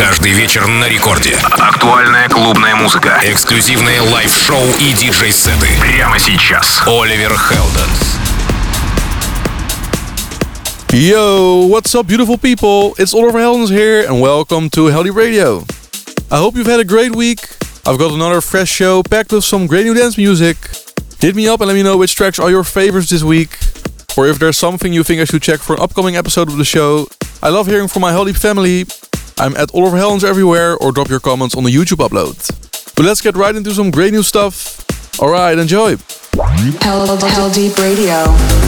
Каждый вечер на рекорде. Актуальная клубная музыка. Эксклюзивные лайв-шоу и диджей-сеты. Прямо сейчас. Оливер Хелденс. Yo, what's up, beautiful people? It's Oliver Heldens here, and welcome to Heldeep Radio. I hope you've had a great week. I've got another fresh show packed with some great new dance music. Hit me up and let me know which tracks are your favorites this week, or if there's something you think I should check for an upcoming episode of the show. I love hearing from my Heldeep family. I'm at Oliver Heldens everywhere, or drop your comments on the YouTube upload. But let's get right into some great new stuff. Alright, enjoy! Heldeep Radio.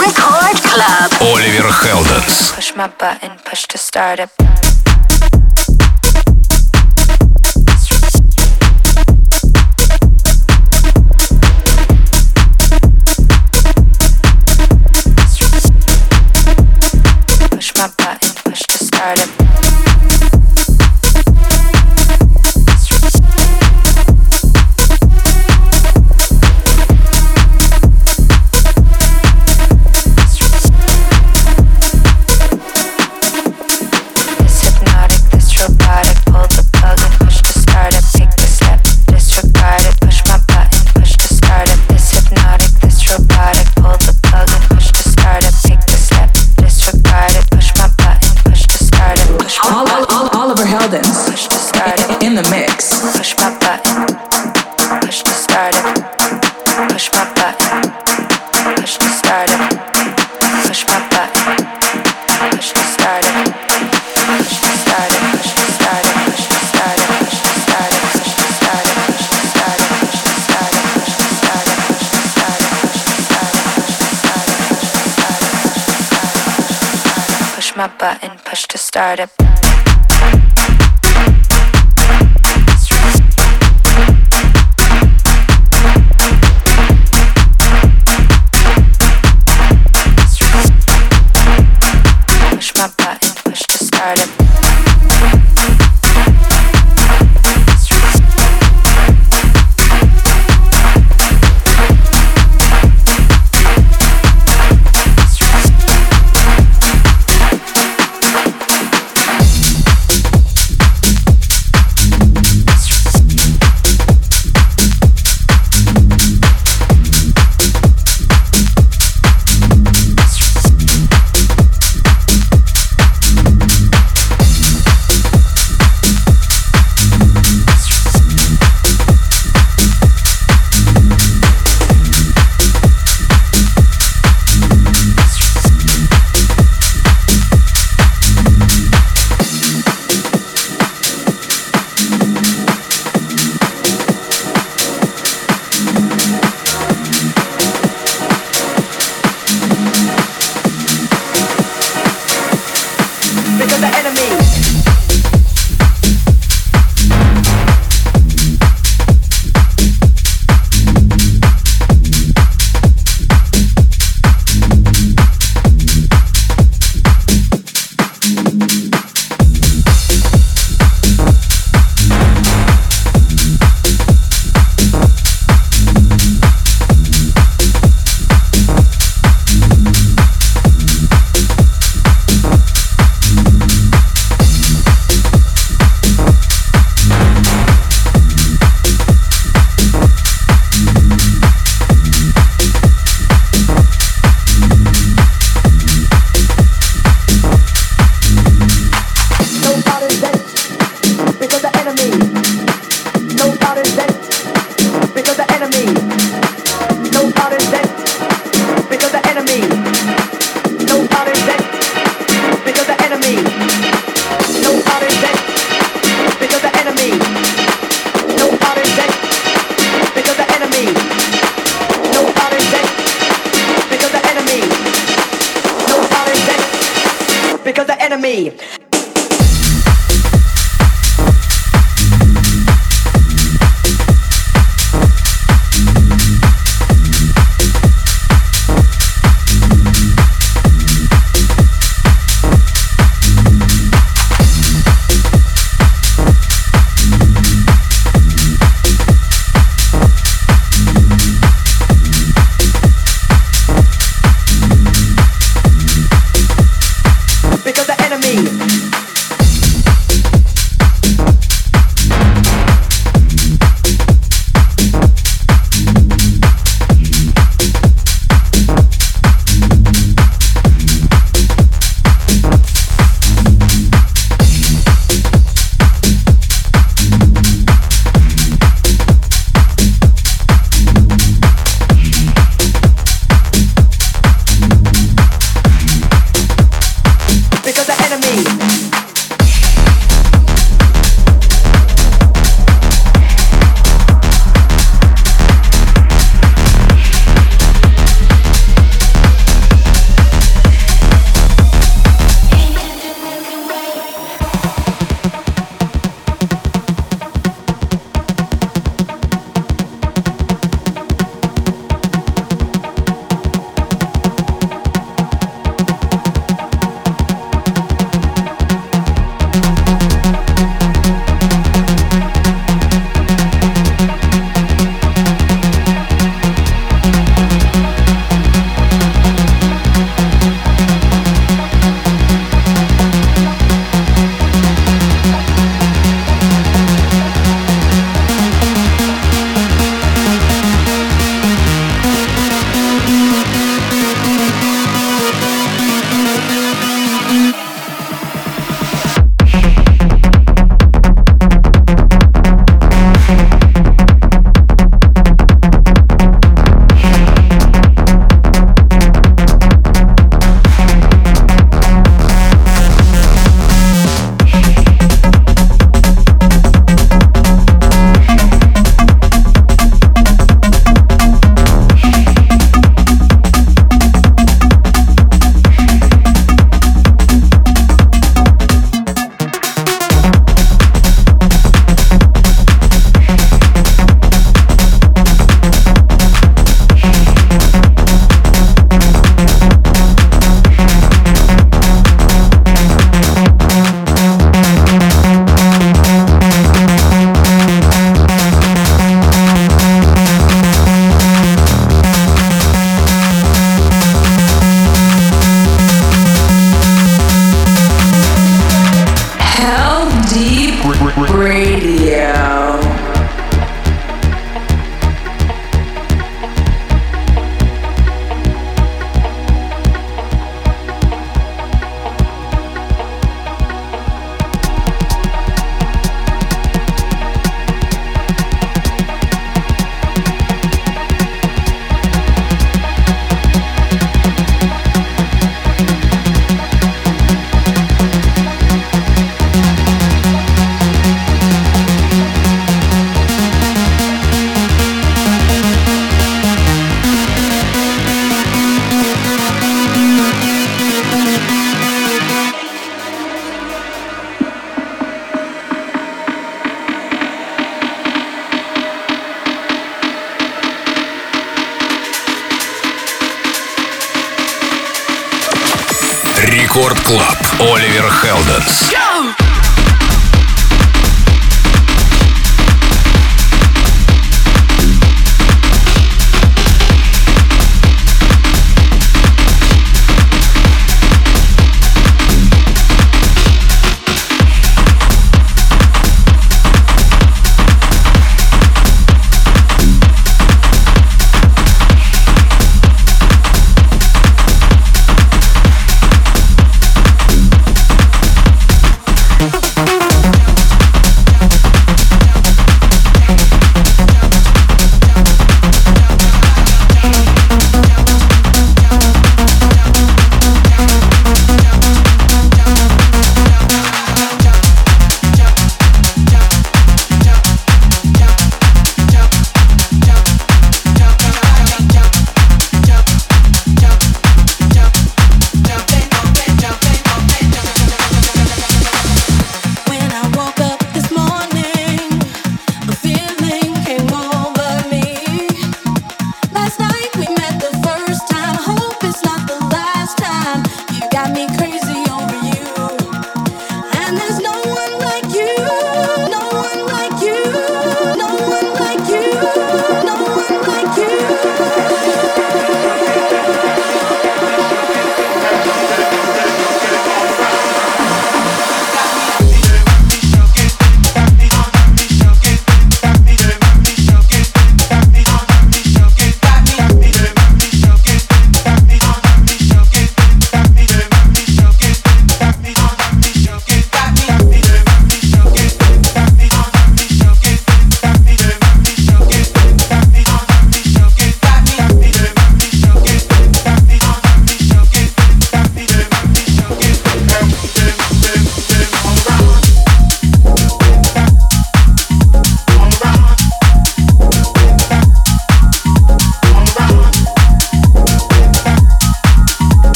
Record Club. Оливер Хелденс. Push my button, push to start it. started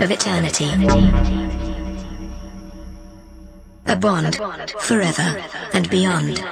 of eternity. A bond forever and beyond.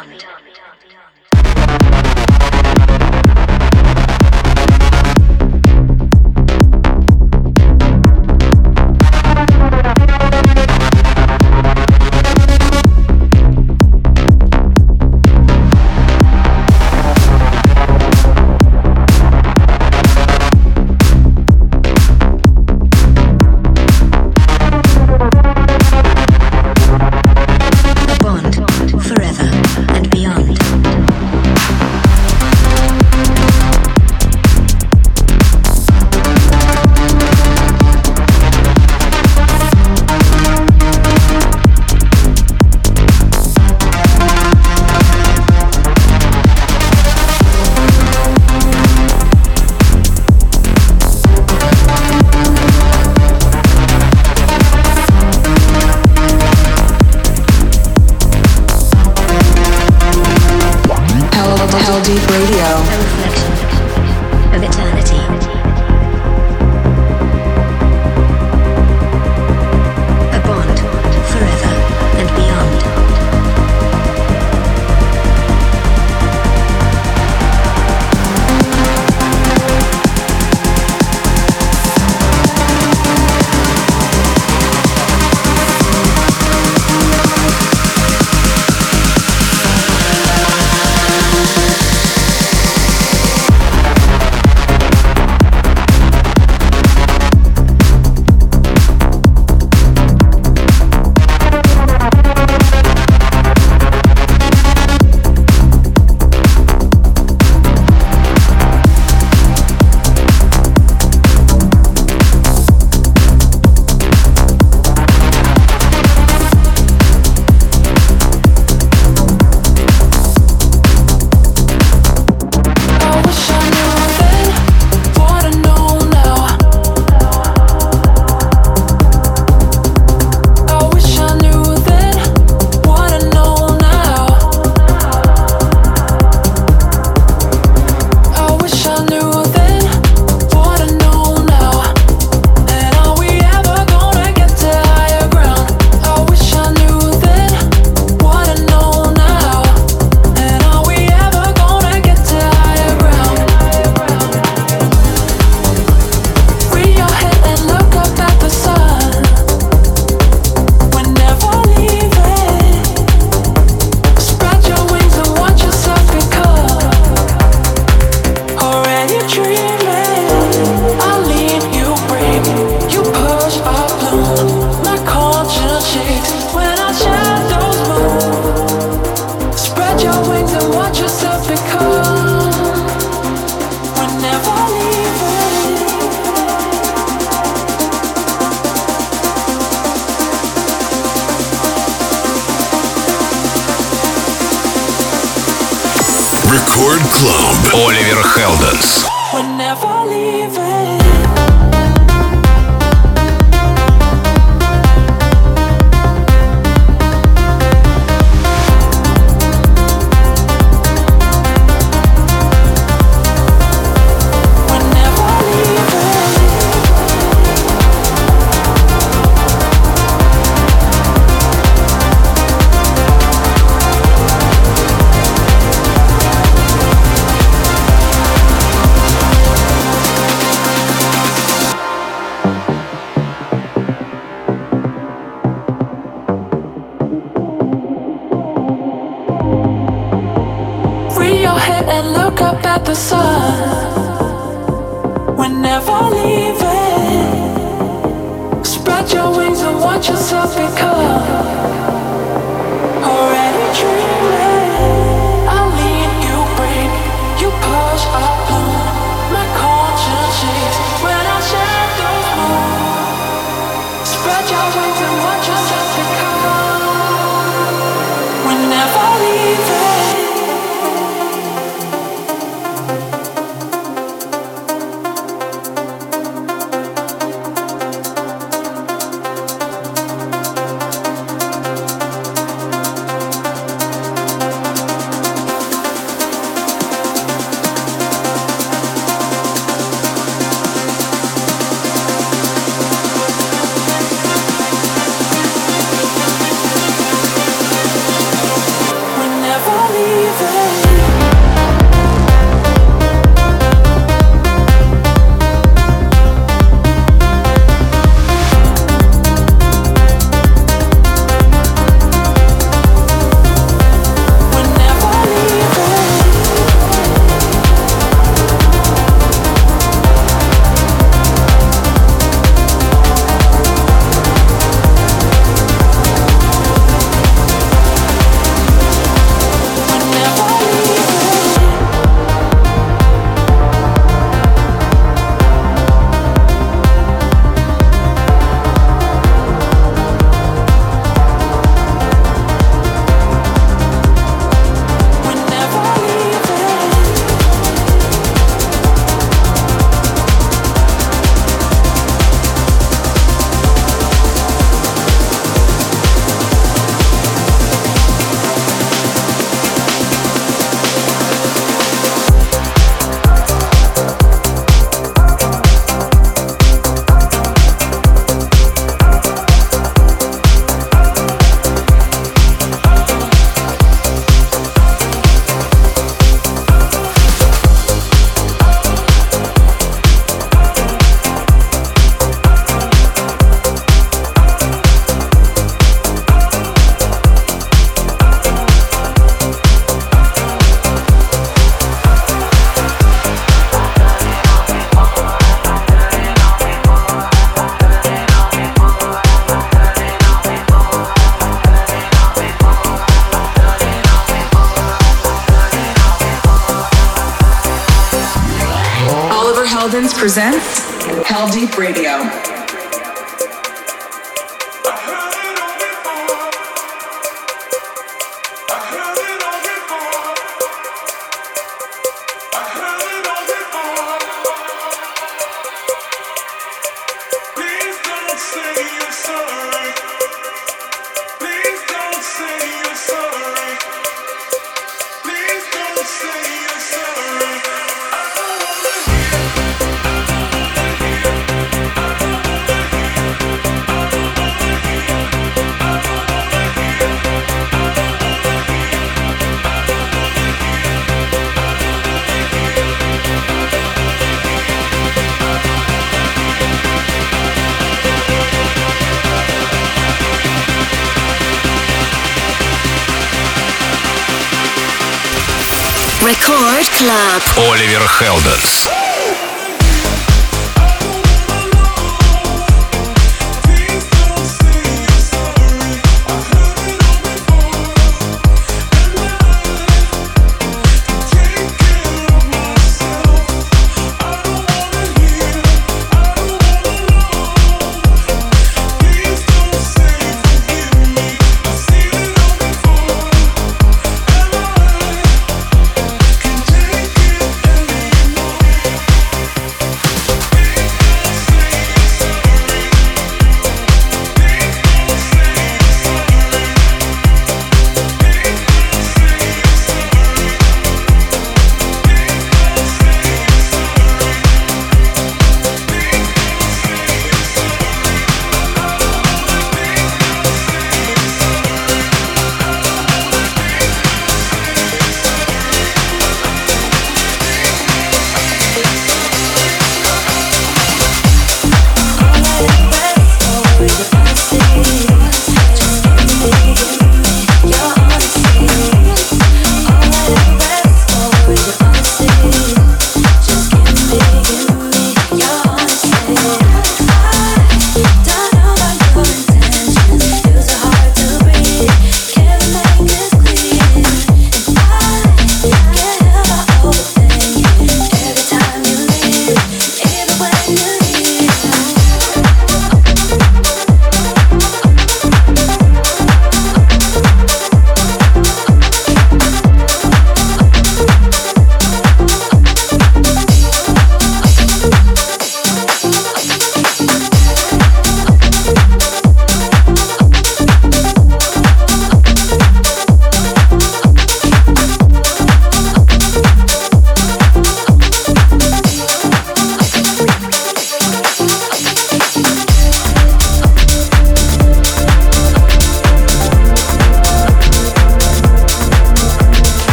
Club. Оливер Хелденс.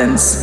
Oliver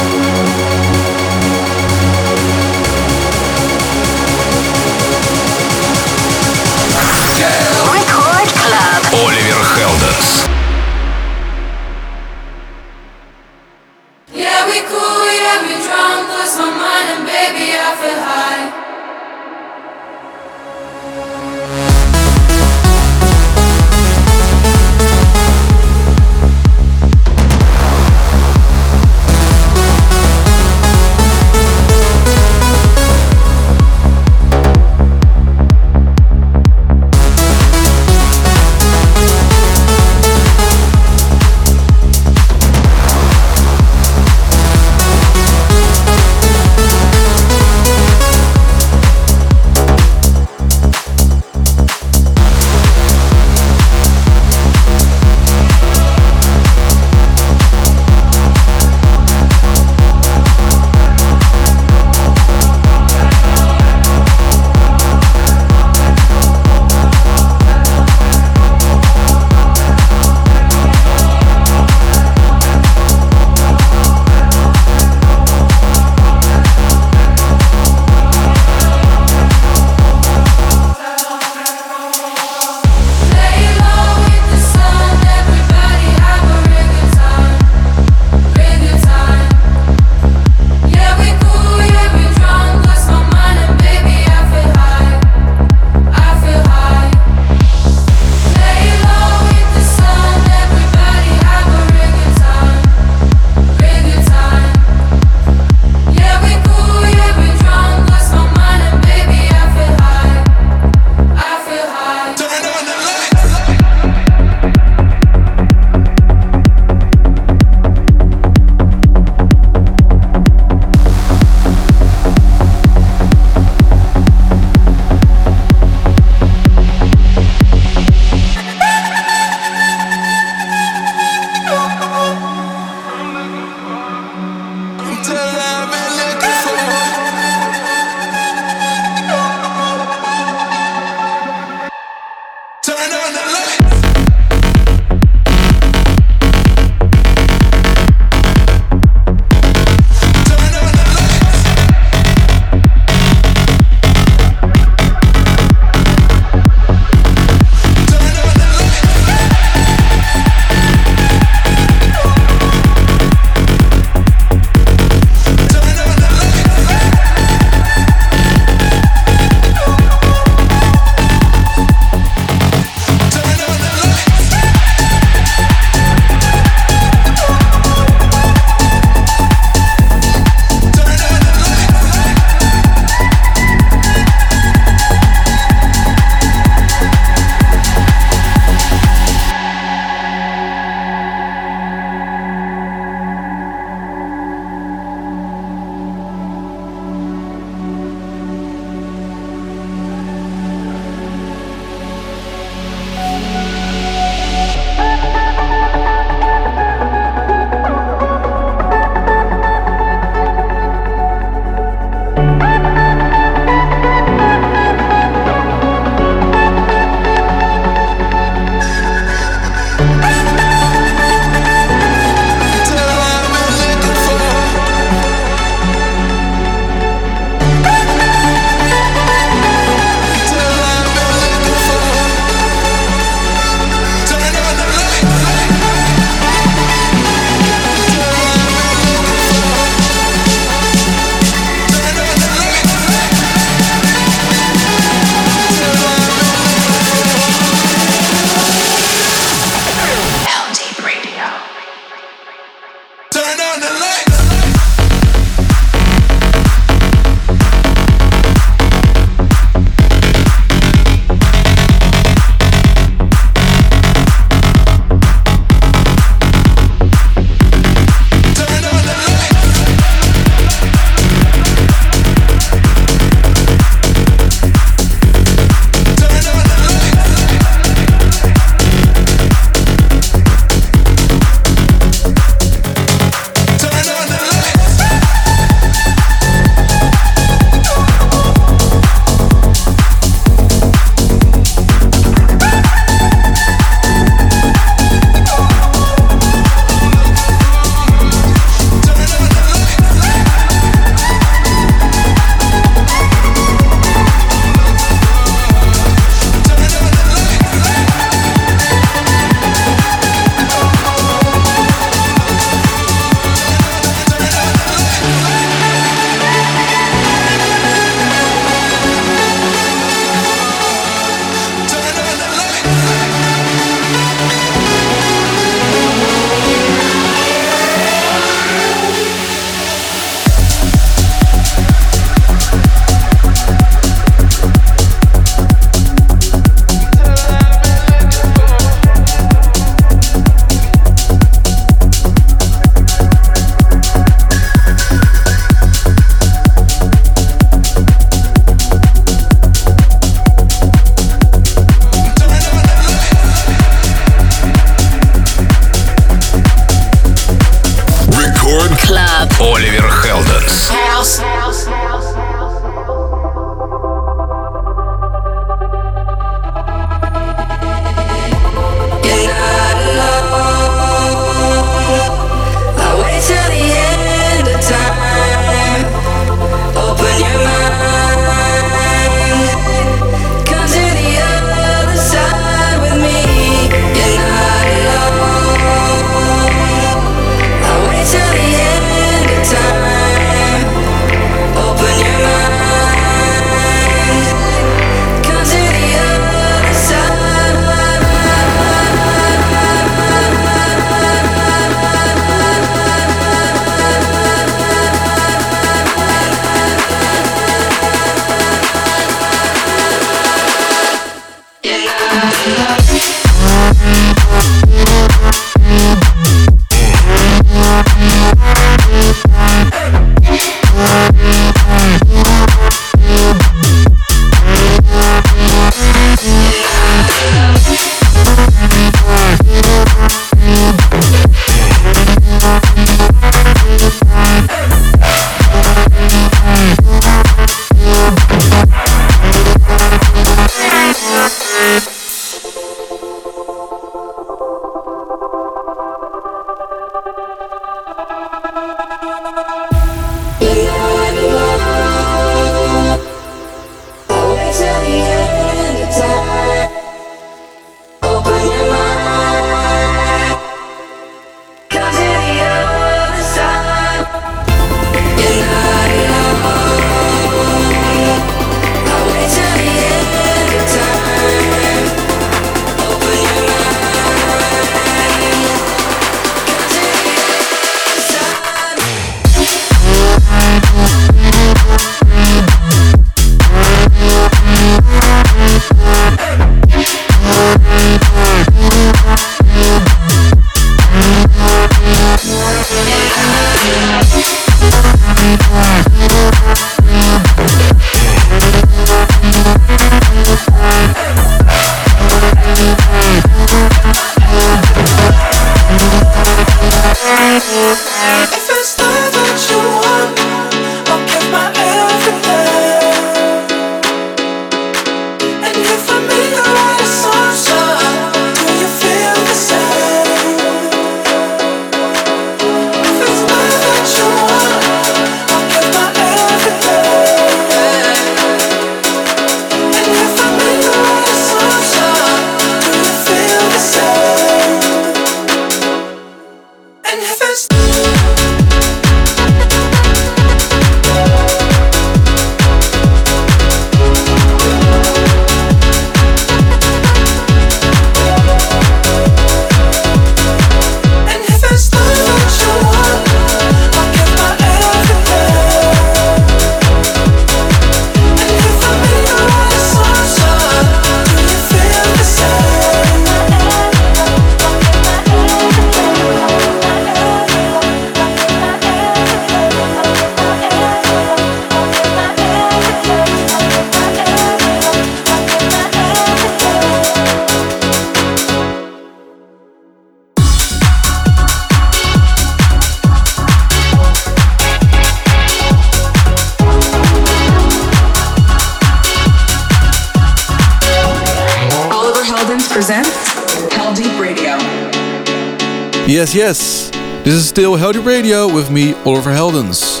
Yes, yes. This is still Heldeep Radio with me, Oliver Heldens.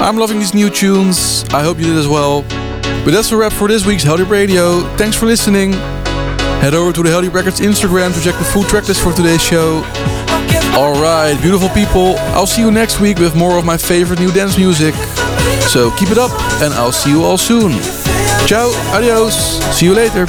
I'm loving these new tunes. I hope you did as well. But that's a wrap for this week's Heldeep Radio. Thanks for listening. Head over to the Heldeep Records Instagram to check the full track list for today's show. Alright, beautiful people. I'll see you next week with more of my favorite new dance music. So keep it up, and I'll see you all soon. Ciao, adios, see you later.